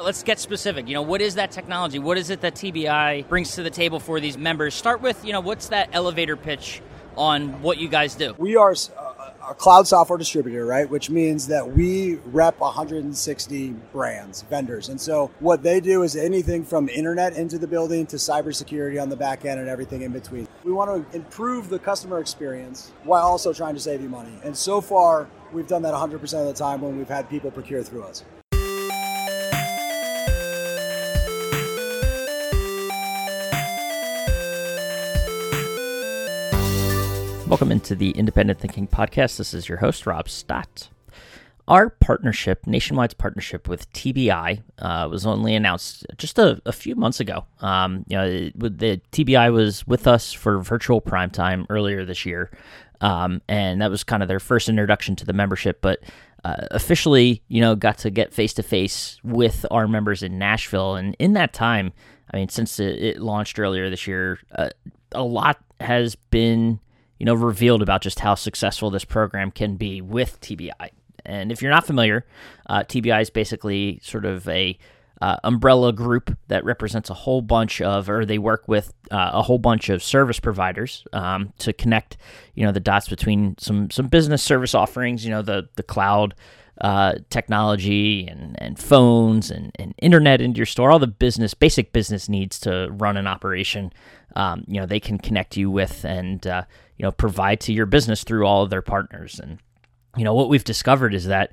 Let's get specific. You know, what is that technology? What is it that TBI brings to the table for these members? Start with, you know, what's that elevator pitch on what you guys do? We are uh, a cloud software distributor, right? Which means that we rep 160 brands, vendors. And so what they do is anything from internet into the building to cybersecurity on the back end and everything in between. We want to improve the customer experience while also trying to save you money. And so far, we've done that 100% of the time when we've had people procure through us. Welcome into the Independent Thinking Podcast. This is your host, Rob Stott. Our partnership, Nationwide's partnership with TBI, uh, was only announced just a, a few months ago. Um, you know, it, the TBI was with us for virtual prime time earlier this year, um, and that was kind of their first introduction to the membership. But uh, officially, you know, got to get face to face with our members in Nashville, and in that time, I mean, since it, it launched earlier this year, uh, a lot has been you know, revealed about just how successful this program can be with TBI. And if you're not familiar, uh, TBI is basically sort of a uh, umbrella group that represents a whole bunch of, or they work with uh, a whole bunch of service providers um, to connect, you know, the dots between some some business service offerings, you know, the the cloud uh, technology and, and phones and, and internet into your store, all the business, basic business needs to run an operation, um, you know, they can connect you with and, uh, you know, provide to your business through all of their partners. And, you know, what we've discovered is that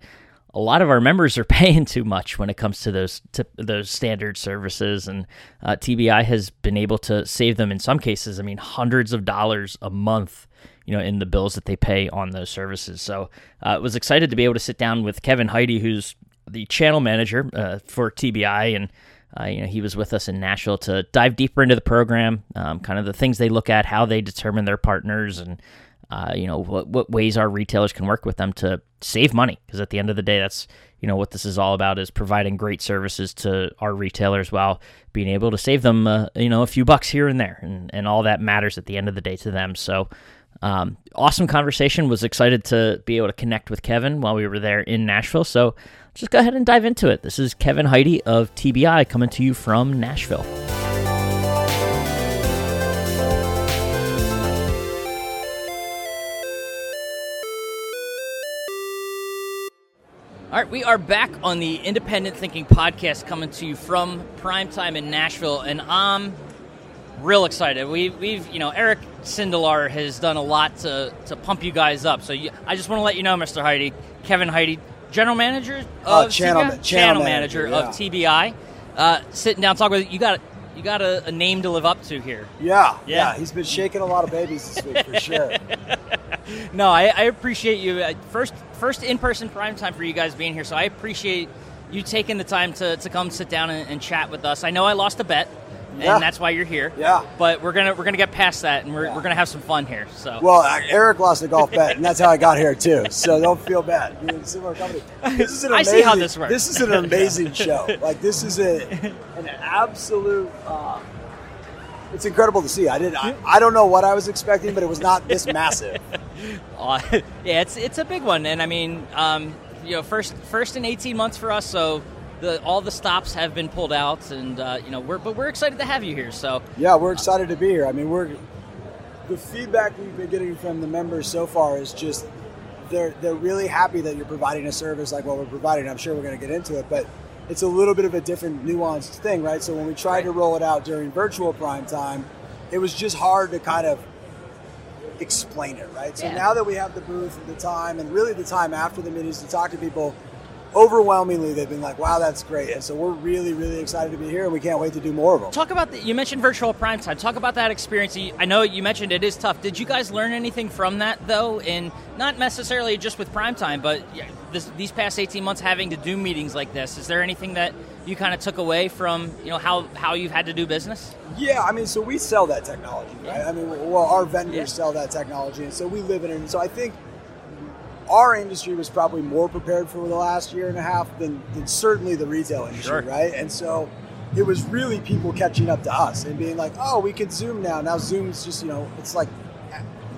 a lot of our members are paying too much when it comes to those to those standard services, and uh, TBI has been able to save them in some cases. I mean, hundreds of dollars a month, you know, in the bills that they pay on those services. So, uh, I was excited to be able to sit down with Kevin Heide, who's the channel manager uh, for TBI, and uh, you know, he was with us in Nashville to dive deeper into the program, um, kind of the things they look at, how they determine their partners, and uh, you know what what ways our retailers can work with them to save money. Because at the end of the day, that's you know what this is all about is providing great services to our retailers while being able to save them uh, you know a few bucks here and there, and and all that matters at the end of the day to them. So. Um, awesome conversation. Was excited to be able to connect with Kevin while we were there in Nashville. So just go ahead and dive into it. This is Kevin Heidi of TBI coming to you from Nashville. All right, we are back on the Independent Thinking podcast coming to you from primetime in Nashville, and I'm real excited. We, we've, you know, Eric Sindelar has done a lot to, to pump you guys up. So you, I just want to let you know, Mr. Heidi, Kevin Heidi, general manager uh, of channel, TBI? channel, manager, yeah. of TBI. Uh, sitting down, talking with you. Got you got a, a, name to live up to here. Yeah, yeah, yeah, He's been shaking a lot of babies this week for sure. no, I, I, appreciate you. Uh, first, first in person prime time for you guys being here. So I appreciate you taking the time to, to come sit down and, and chat with us. I know I lost a bet and yeah. that's why you're here. Yeah. But we're gonna we're gonna get past that, and we're, yeah. we're gonna have some fun here. So. Well, Eric lost a golf bet, and that's how I got here too. So don't feel bad. You're in similar company. This is an amazing, I see how this works. This is an amazing show. Like this is a an absolute. Uh, it's incredible to see. I did. I, I, don't know what I was expecting, but it was not this massive. Uh, yeah, it's it's a big one, and I mean, um, you know, first first in 18 months for us, so the all the stops have been pulled out, and uh, you know, we're but we're excited to have you here. So yeah, we're excited to be here. I mean, we're the feedback we've been getting from the members so far is just they're they're really happy that you're providing a service like what we're providing. I'm sure we're going to get into it, but it's a little bit of a different nuanced thing, right? So when we tried right. to roll it out during virtual prime time, it was just hard to kind of explain it, right? So yeah. now that we have the booth and the time, and really the time after the meetings to talk to people overwhelmingly they've been like, wow, that's great. And so we're really, really excited to be here and we can't wait to do more of them. Talk about the, you mentioned virtual prime time. Talk about that experience. I know you mentioned it is tough. Did you guys learn anything from that though? And not necessarily just with prime time, but this, these past 18 months having to do meetings like this. Is there anything that you kind of took away from, you know, how, how you've had to do business? Yeah, I mean, so we sell that technology, right? I mean, well, our vendors yeah. sell that technology, and so we live in it. And so I think our industry was probably more prepared for the last year and a half than, than certainly the retail industry, sure. right? And so it was really people catching up to us and being like, oh, we can Zoom now. Now Zoom's just, you know, it's like,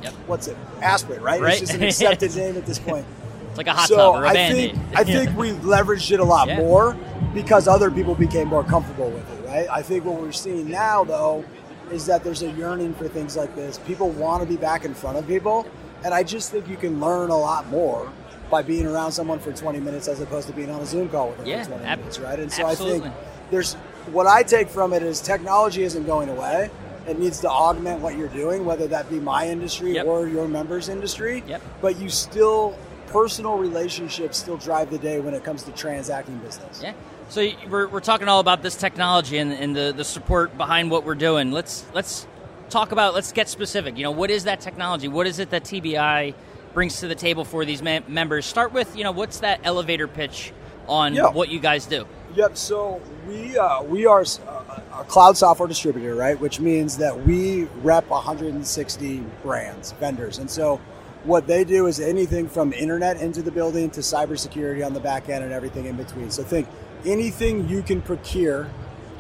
yep. what's it? Aspirin, right? right? It's just an accepted name at this point. It's like a hot so tub or a I Band-Aid. think I think we leveraged it a lot yeah. more. because other people became more comfortable with it, right? I think what we're seeing now, though, is that there's a yearning for things like this. People want to be back in front of people, and I just think you can learn a lot more by being around someone for 20 minutes as opposed to being on a Zoom call with them yeah, for 20 ab- minutes, right? And so absolutely. I think there's what I take from it is technology isn't going away. It needs to augment what you're doing, whether that be my industry Yep. or your members' industry. Yep. But you still personal relationships still drive the day when it comes to transacting business. Yeah. So we're, we're talking all about this technology and, and the, the support behind what we're doing. Let's let's talk about let's get specific. You know, what is that technology? What is it that TBI brings to the table for these mem- members? Start with you know what's that elevator pitch on Yeah. what you guys do. Yep. So we uh, we are a cloud software distributor, right? Which means that we rep 160 brands, vendors, and so what they do is anything from internet into the building to cybersecurity on the back end and everything in between. So think anything you can procure,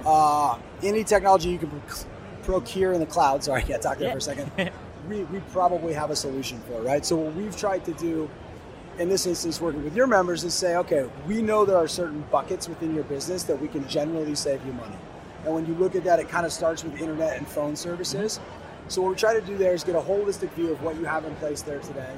uh, any technology you can proc- procure in the cloud. Sorry, I can't talk there Yeah. for a second. we, we probably have a solution for, right? So what we've tried to do in this instance, working with your members, is say, okay, we know there are certain buckets within your business that we can generally save you money. And when you look at that, it kind of starts with internet and phone services. Mm-hmm. So what we try to do there is get a holistic view of what you have in place there today.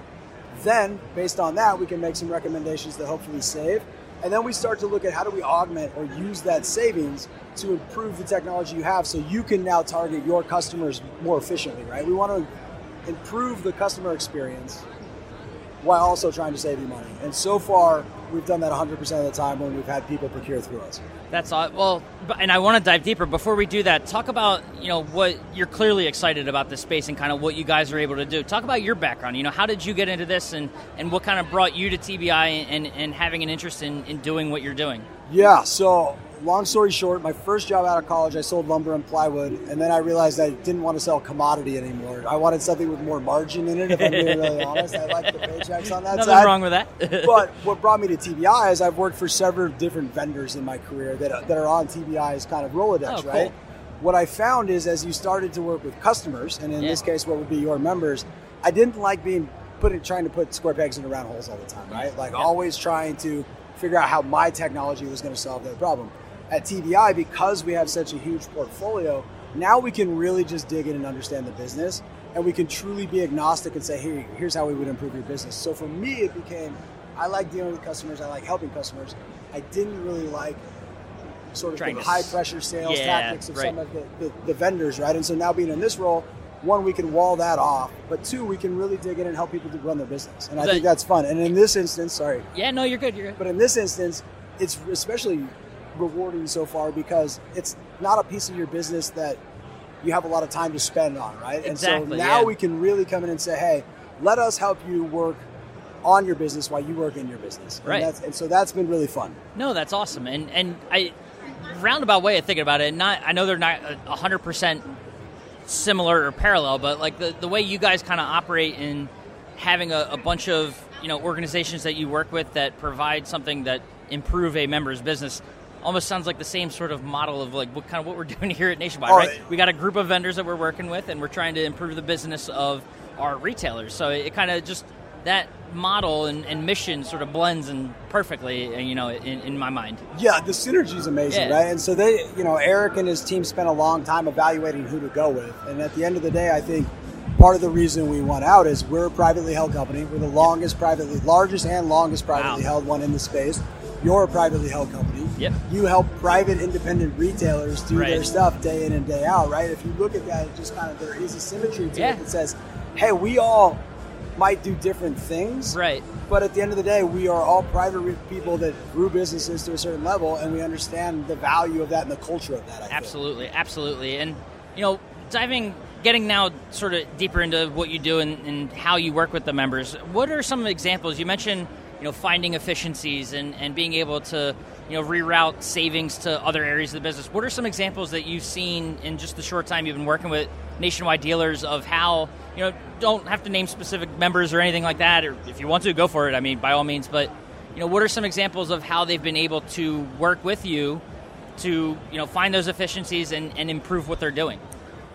Then, based on that, we can make some recommendations that hopefully save. And then we start to look at how do we augment or use that savings to improve the technology you have so you can now target your customers more efficiently, right? We want to improve the customer experience while also trying to save you money. And so far, we've done that 100% of the time when we've had people procure through us. That's all. Well, and I want to dive deeper. Before we do that, talk about you know what you're clearly excited about this space and kind of what you guys are able to do. Talk about your background. You know, how did you get into this, and and what kind of brought you to TBI and and having an interest in in doing what you're doing. Yeah, so long story short, my first job out of college, I sold lumber and plywood, and then I realized I didn't want to sell commodity anymore. I wanted something with more margin in it, if I'm being really honest. I like the paychecks on that Nothing side. wrong with that. but what brought me to TBI is I've worked for several different vendors in my career that, that are on TBI's kind of Rolodex, Oh, cool. right? What I found is as you started to work with customers, and in Yeah. this case, what would be your members, I didn't like being putting trying to put square pegs into round holes all the time, right? Like Yeah. always trying to figure out how my technology was going to solve their problem. At TBI, because we have such a huge portfolio, now we can really just dig in and understand the business, and we can truly be agnostic and say, "Here, here's how we would improve your business." So for me, it became, I like dealing with customers. I like helping customers. I didn't really like sort of Trying the high pressure sales Yeah, tactics of right. some of the, the, the vendors, right? And so now being in this role, one, we can wall that off, but two, we can really dig in and help people to run their business. And I think that's fun. And in this instance, sorry, yeah, no, you're good. You're good. but in this instance, it's especially rewarding so far because it's not a piece of your business that you have a lot of time to spend on, right? Exactly, and so now yeah. we can really come in and say, hey, let us help you work on your business while you work in your business. And Right. that's- and so that's been really fun. No, that's awesome. And and I roundabout way of thinking about it. Not I know they're not a hundred percent similar or parallel, but like the the way you guys kind of operate in having a, a bunch of you know organizations that you work with that provide something that improve a member's business. Almost sounds like the same sort of model of like what kind of what we're doing here at Nationwide, Oh, right? We got a group of vendors that we're working with, and we're trying to improve the business of our retailers. So it, kind of just that model and, and mission sort of blends and perfectly, uh, you know, in, in my mind. Yeah, the synergy is amazing, Yeah. right? And so they, you know, Eric and his team spent a long time evaluating who to go with. And at the end of the day, I think part of the reason we went out is we're a privately held company. We're the longest privately, largest and longest privately Wow. held one in the space. You're a privately held company. Yep. You help private independent retailers do their stuff day in and day out, right? If you look at that, it just kind of there is a symmetry to Yeah. it that says, hey, we all might do different things, Right. but at the end of the day, we are all private re- people that grew businesses to a certain level, and we understand the value of that and the culture of that. I think. Absolutely, absolutely. And you know, diving, getting now sort of deeper into what you do and, and how you work with the members. What are some examples? You mentioned, you know, finding efficiencies and, and being able to, you know, reroute savings to other areas of the business. What are some examples that you've seen in just the short time you've been working with nationwide dealers of how, you know, don't have to name specific members or anything like that, or if you want to, go for it. I mean, by all means. But you know, what are some examples of how they've been able to work with you to you know find those efficiencies and, and improve what they're doing.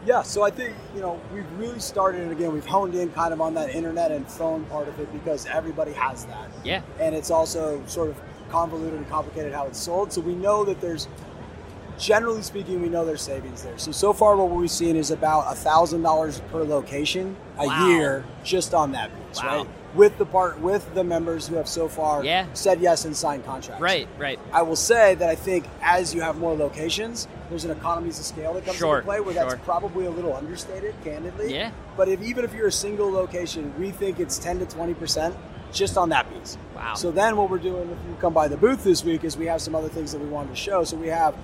Yeah, so I think you know we've really started, and again, we've honed in kind of on that internet and phone part of it because everybody has that. Yeah. and it's also sort of convoluted and complicated how it's sold. So we know that there's, generally speaking, we know there's savings there. So so far, what we've seen is about a thousand dollars per location a Wow. year just on that piece, Wow. right? With the part with the members who have so far Yeah. said yes and signed contracts. Right, right. I will say that I think as you have more locations, there's an economies of scale that comes Sure, into play where sure. that's probably a little understated, candidly. Yeah. But if even if you're a single location, we think it's 10 to 20 percent just on that piece. Wow. So then what we're doing if you come by the booth this week is we have some other things that we wanted to show. So we have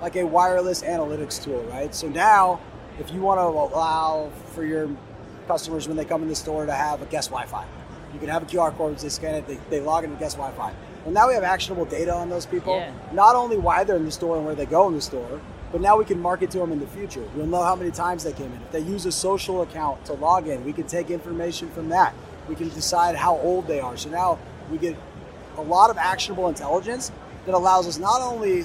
like a wireless analytics tool, right? So now if you want to allow for your customers when they come in the store to have a guest Wi-Fi, you can have a QR code, they scan it, they, they log into guest Wi-Fi. Well, now we have actionable data on those people. Yeah. Not only why they're in the store and where they go in the store, but now we can market to them in the future. We'll know how many times they came in. If they use a social account to log in, we can take information from that. We can decide how old they are. So now we get a lot of actionable intelligence that allows us not only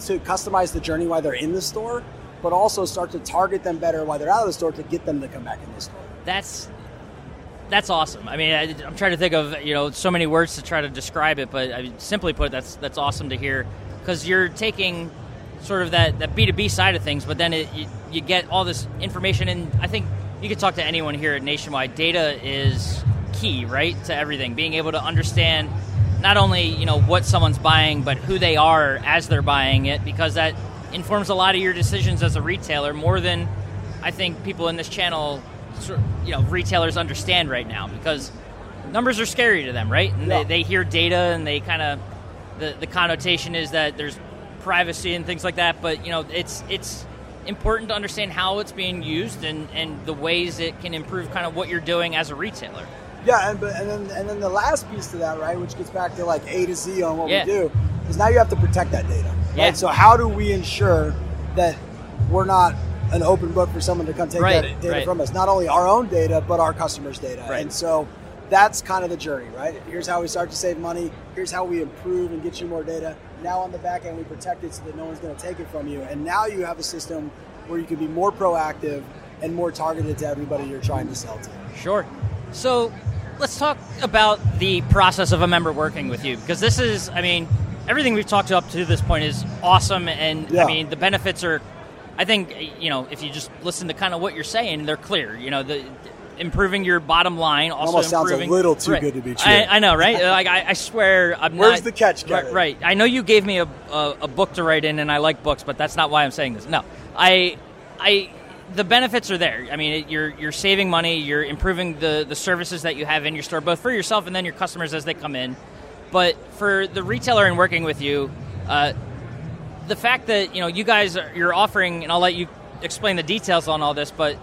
to customize the journey while they're in the store, but also start to target them better while they're out of the store to get them to come back in the store. That's that's awesome. I mean, I, I'm trying to think of you know so many words to try to describe it, but I mean, simply put, that's that's awesome to hear because you're taking sort of that that B2B side of things, but then it, you, you get all this information, and I think you can talk to anyone here at Nationwide. Data is key, right, to everything. Being able to understand not only you know what someone's buying, but who they are as they're buying it, because that informs a lot of your decisions as a retailer more than I think people in this channel, you know, retailers understand right now because numbers are scary to them, right? And Yeah. they, they hear data and they kind of the the connotation is that there's privacy and things like that, but you know, it's it's important to understand how it's being used and and the ways it can improve kind of what you're doing as a retailer. Yeah, and but and then and then the last piece to that, right, which gets back to like A to Z on what Yeah. we do, is now you have to protect that data. Yeah. Right. So how do we ensure that we're not an open book for someone to come take Right, that data right. from us? Not only our own data, but our customers' data. Right. And so that's kind of the journey, right? Here's how we start to save money. Here's how we improve and get you more data. Now on the back end, we protect it so that no one's going to take it from you. And now you have a system where you can be more proactive and more targeted to everybody you're trying to sell to. Sure. So let's talk about the process of a member working with you because this is, I mean, everything we've talked up to this point is awesome, and Yeah. I mean the benefits are. I think you know if you just listen to kind of what you're saying, they're clear. You know the. Improving your bottom line, also Almost sounds a little too Right. good to be true. I, I know, right? like I, I swear, I'm Where's not- the catch, Right, right. I know you gave me a, a, a book to write in, and I like books, but that's not why I'm saying this. No, I, I, the benefits are there. I mean, it, you're you're saving money, you're improving the the services that you have in your store, both for yourself and then your customers as they come in. But for the retailer and working with you, uh, the fact that you know you guys are you're offering, and I'll let you explain the details on all this, but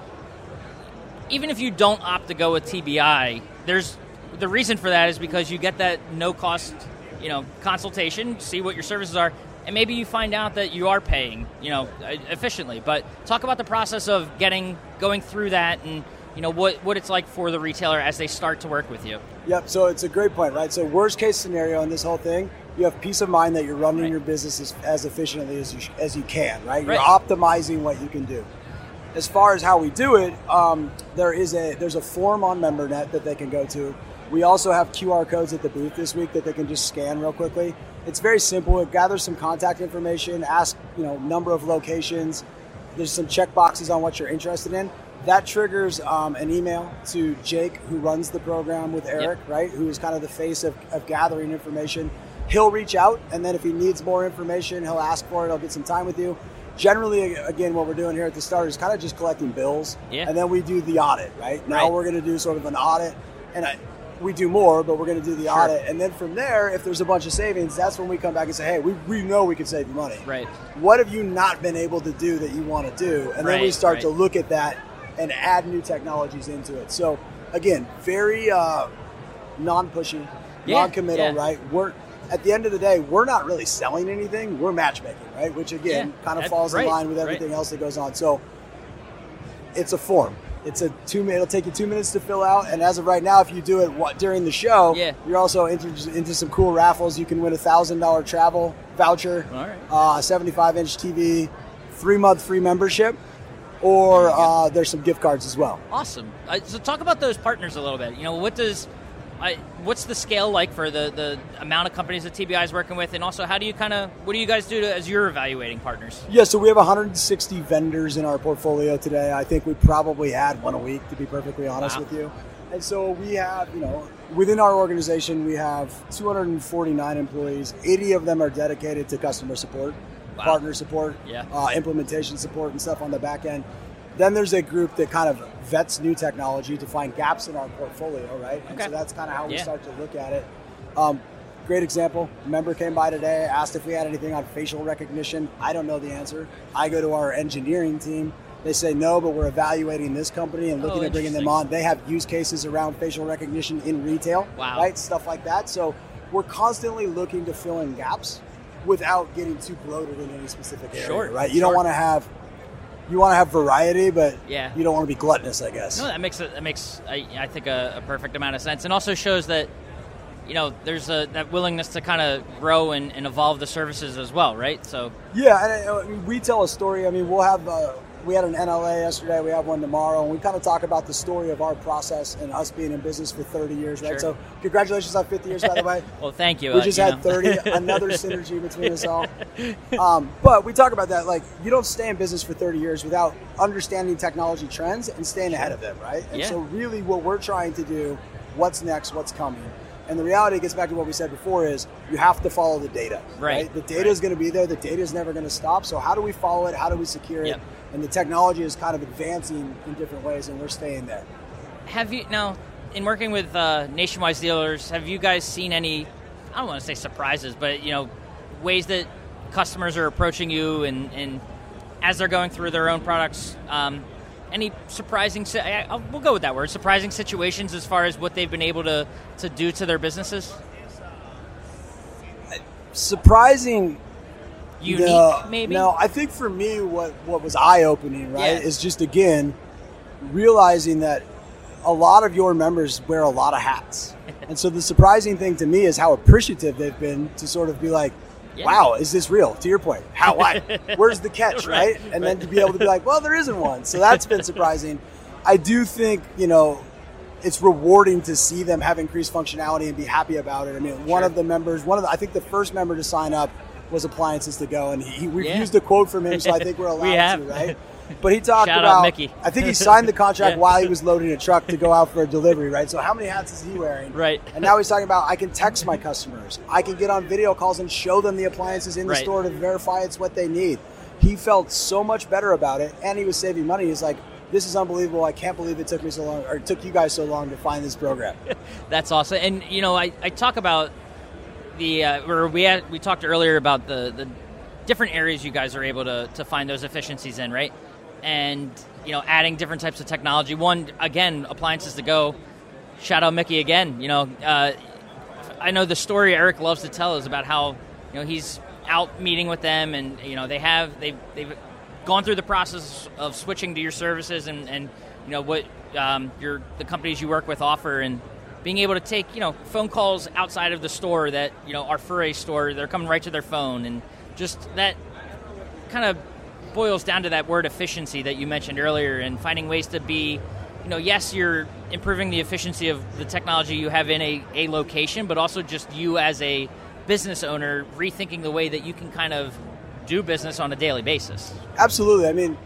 even if you don't opt to go with TBI, there's the reason for that is because you get that no cost, you know, consultation, see what your services are, and maybe you find out that you are paying, you know, efficiently. But talk about the process of getting going through that and you know what what it's like for the retailer as they start to work with you. Yep. So it's a great point, right? So worst case scenario in this whole thing, you have peace of mind that you're running Right. your business as, as efficiently as you as you can, right? You're Right. optimizing what you can do. As far as how we do it, um, there is a there's a form on MemberNet that they can go to. We also have QR codes at the booth this week that they can just scan real quickly. It's very simple. It gathers some contact information, ask you know number of locations. There's some check boxes on what you're interested in. That triggers um, an email to Jake, who runs the program with Eric, right? Who is kind of the face of, of gathering information. He'll reach out, and then if he needs more information, he'll ask for it. He'll get some time with you. Generally, again, what we're doing here at the start is kind of just collecting bills, Yeah. and then we do the audit. Right now, Right. we're going to do sort of an audit, and I, we do more, but we're going to do the Sure. audit, and then from there, if there's a bunch of savings, that's when we come back and say, "Hey, we, we know we can save you money. Right. What have you not been able to do that you want to do?" And then we start right. to look at that and add new technologies into it. So again, very uh, non-pushy, Yeah, non-committal, yeah. right? We're at the end of the day, we're not really selling anything. We're matchmaking, right? Which again Yeah, kind of falls right, in line with right. everything else that goes on. So it's a form. It's a two. It'll take you two minutes to fill out, and as of right now, if you do it what, during the show, Yeah. you're also into, into some cool raffles. You can win a thousand dollar travel voucher, right. uh, a 75 inch TV, three month free membership, or uh, there's some gift cards as well. Awesome. Uh, so talk about those partners a little bit. You know, what does I, what's the scale like for the, the amount of companies that TBI is working with, and also how do you kind of what do you guys do to, as you're evaluating partners? Yeah, so we have 160 vendors in our portfolio today. I think we probably add one a week, to be perfectly honest Wow. with you. And so we have, you know, within our organization, we have 249 employees. 80 of them are dedicated to customer support, Wow. partner support, Yeah. uh, implementation support, and stuff on the back end. Then there's a group that kind of vets new technology to find gaps in our portfolio, right? And Okay. so that's kind of how we Yeah. start to look at it. Um, great example. A member came by today, asked if we had anything on facial recognition. I don't know the answer. I go to our engineering team. They say no, but we're evaluating this company and looking Oh, at bringing them on. They have use cases around facial recognition in retail, Wow. right? Stuff like that. So we're constantly looking to fill in gaps without getting too bloated in any specific area, Sure, right? You don't want to have you want to have variety, but Yeah. you don't want to be gluttonous, I guess. No, that makes it, that makes I, I think a, a perfect amount of sense, and also shows that you know there's a that willingness to kind of grow and, and evolve the services as well, right? So Yeah, and uh, I mean, we tell a story. I mean, we'll have uh, we had an NLA yesterday. We have one tomorrow, and we kind of talk about the story of our process and us being in business for 30 years, right? Sure. So, congratulations on 50 years, by the way. well, thank you. We uh, just you had know. 30, another synergy between us all. Um, but we talk about that. Like, you don't stay in business for 30 years without understanding technology trends and staying ahead of them, right? And Yeah. so, really, what we're trying to do, what's next, what's coming. And the reality gets back to what we said before is you have to follow the data, Right, The data right. is going to be there. The data is never going to stop. So, how do we follow it? How do we secure it? Yep. And the technology is kind of advancing in different ways, and we're staying there. Have you now in working with uh, nationwide dealers? Have you guys seen any? I don't want to say surprises, but you know, ways that customers are approaching you and, and as they're going through their own products. Um, any surprising? I'll, we'll go with that word. Surprising situations as far as what they've been able to to do to their businesses. Surprising Unique, no, maybe. No, I think for me, what what was eye opening, right, Yeah. is just again realizing that a lot of your members wear a lot of hats, and so the surprising thing to me is how appreciative they've been to sort of be like. Yeah. Wow, is this real? To your point, how? Why? Where's the catch, Right, right? And then to be able to be like, well, there isn't one. So that's been surprising. I do think you know it's rewarding to see them have increased functionality and be happy about it. I mean, one Sure. of the members, one of the, I think the first member to sign up was appliances to go, and he, we've Yeah. used a quote from him, so I think we're allowed We to, right? But he talked Shout about. Mickey. I think he signed the contract Yeah. while he was loading a truck to go out for a delivery, right? So how many hats is he wearing? Right. And now he's talking about I can text my customers, I can get on video calls and show them the appliances in the Right. store to verify it's what they need. He felt so much better about it, and he was saving money. He's like, "This is unbelievable! I can't believe it took me so long, or it took you guys so long to find this program." That's awesome. And you know, I, I talk about the uh, or we had, we talked earlier about the the different areas you guys are able to to find those efficiencies in, right? And you know, adding different types of technology. One again, appliances to go. Shout out Mickey again. You know, uh, I know the story Eric loves to tell is about how you know he's out meeting with them, and you know they have they've they've gone through the process of switching to your services, and and you know what um, your the companies you work with offer, and being able to take you know phone calls outside of the store that you know our Furray store, they're coming right to their phone, and just that kind of boils down to that word efficiency that you mentioned earlier and finding ways to be you know yes you're improving the efficiency of the technology you have in a, a location but also just you as a business owner rethinking the way that you can kind of do business on a daily basis Absolutely. I mean,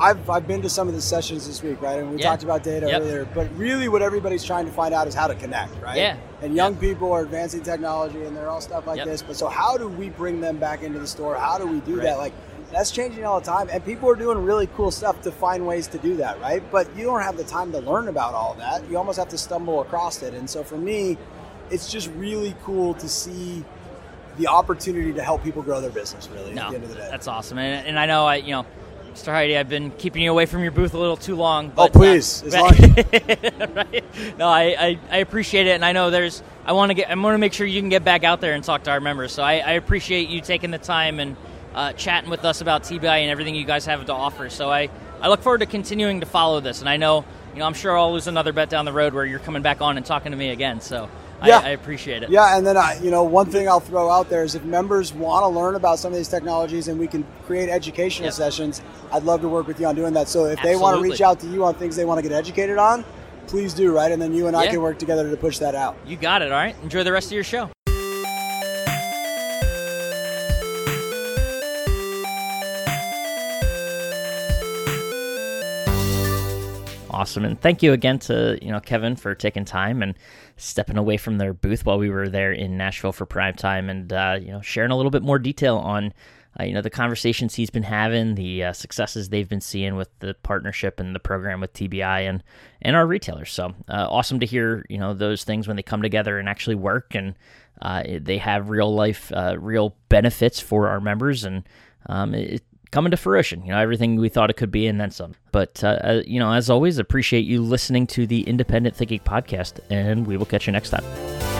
I've, I've been to some of the sessions this week, right? And we Yeah. talked about data Yep. earlier, but really what everybody's trying to find out is how to connect, right? Yeah. And young people are advancing technology and they're all stuff like Yep. this. But so how do we bring them back into the store? How do we do Right. that? Like that's changing all the time. And people are doing really cool stuff to find ways to do that, right? But you don't have the time to learn about all that. You almost have to stumble across it. And so for me, it's just really cool to see the opportunity to help people grow their business really no at the end of the day. that's awesome and, and i know i you know Mr. Heidi, I've been keeping you away from your booth a little too long. Oh, please, uh, as long right? No, I, I, I appreciate it, and I know there's. I want to get. I want to make sure you can get back out there and talk to our members. So I, I appreciate you taking the time and uh, chatting with us about TBI and everything you guys have to offer. So I, I look forward to continuing to follow this, and I know, you know, I'm sure I'll lose another bet down the road where you're coming back on and talking to me again. So Yeah. I, I appreciate it. Yeah, and then I, you know, one thing I'll throw out there is if members want to learn about some of these technologies and we can create educational Yep. sessions, I'd love to work with you on doing that. So if they want to reach out to you on things they want to get educated on, please do, right? And then you and I Yeah. can work together to push that out. You got it. All right. Enjoy the rest of your show. Awesome, and thank you again to you know Kevin for taking time and stepping away from their booth while we were there in Nashville for prime time, and uh, you know sharing a little bit more detail on uh, you know the conversations he's been having, the uh, successes they've been seeing with the partnership and the program with TBI and and our retailers. So uh, awesome to hear you know those things when they come together and actually work, and uh, they have real life, uh, real benefits for our members, and um, it, coming to fruition. You know, everything we thought it could be and then some. But, uh, uh, you know, as always, appreciate you listening to the Independent Thinking Podcast, and we will catch you next time.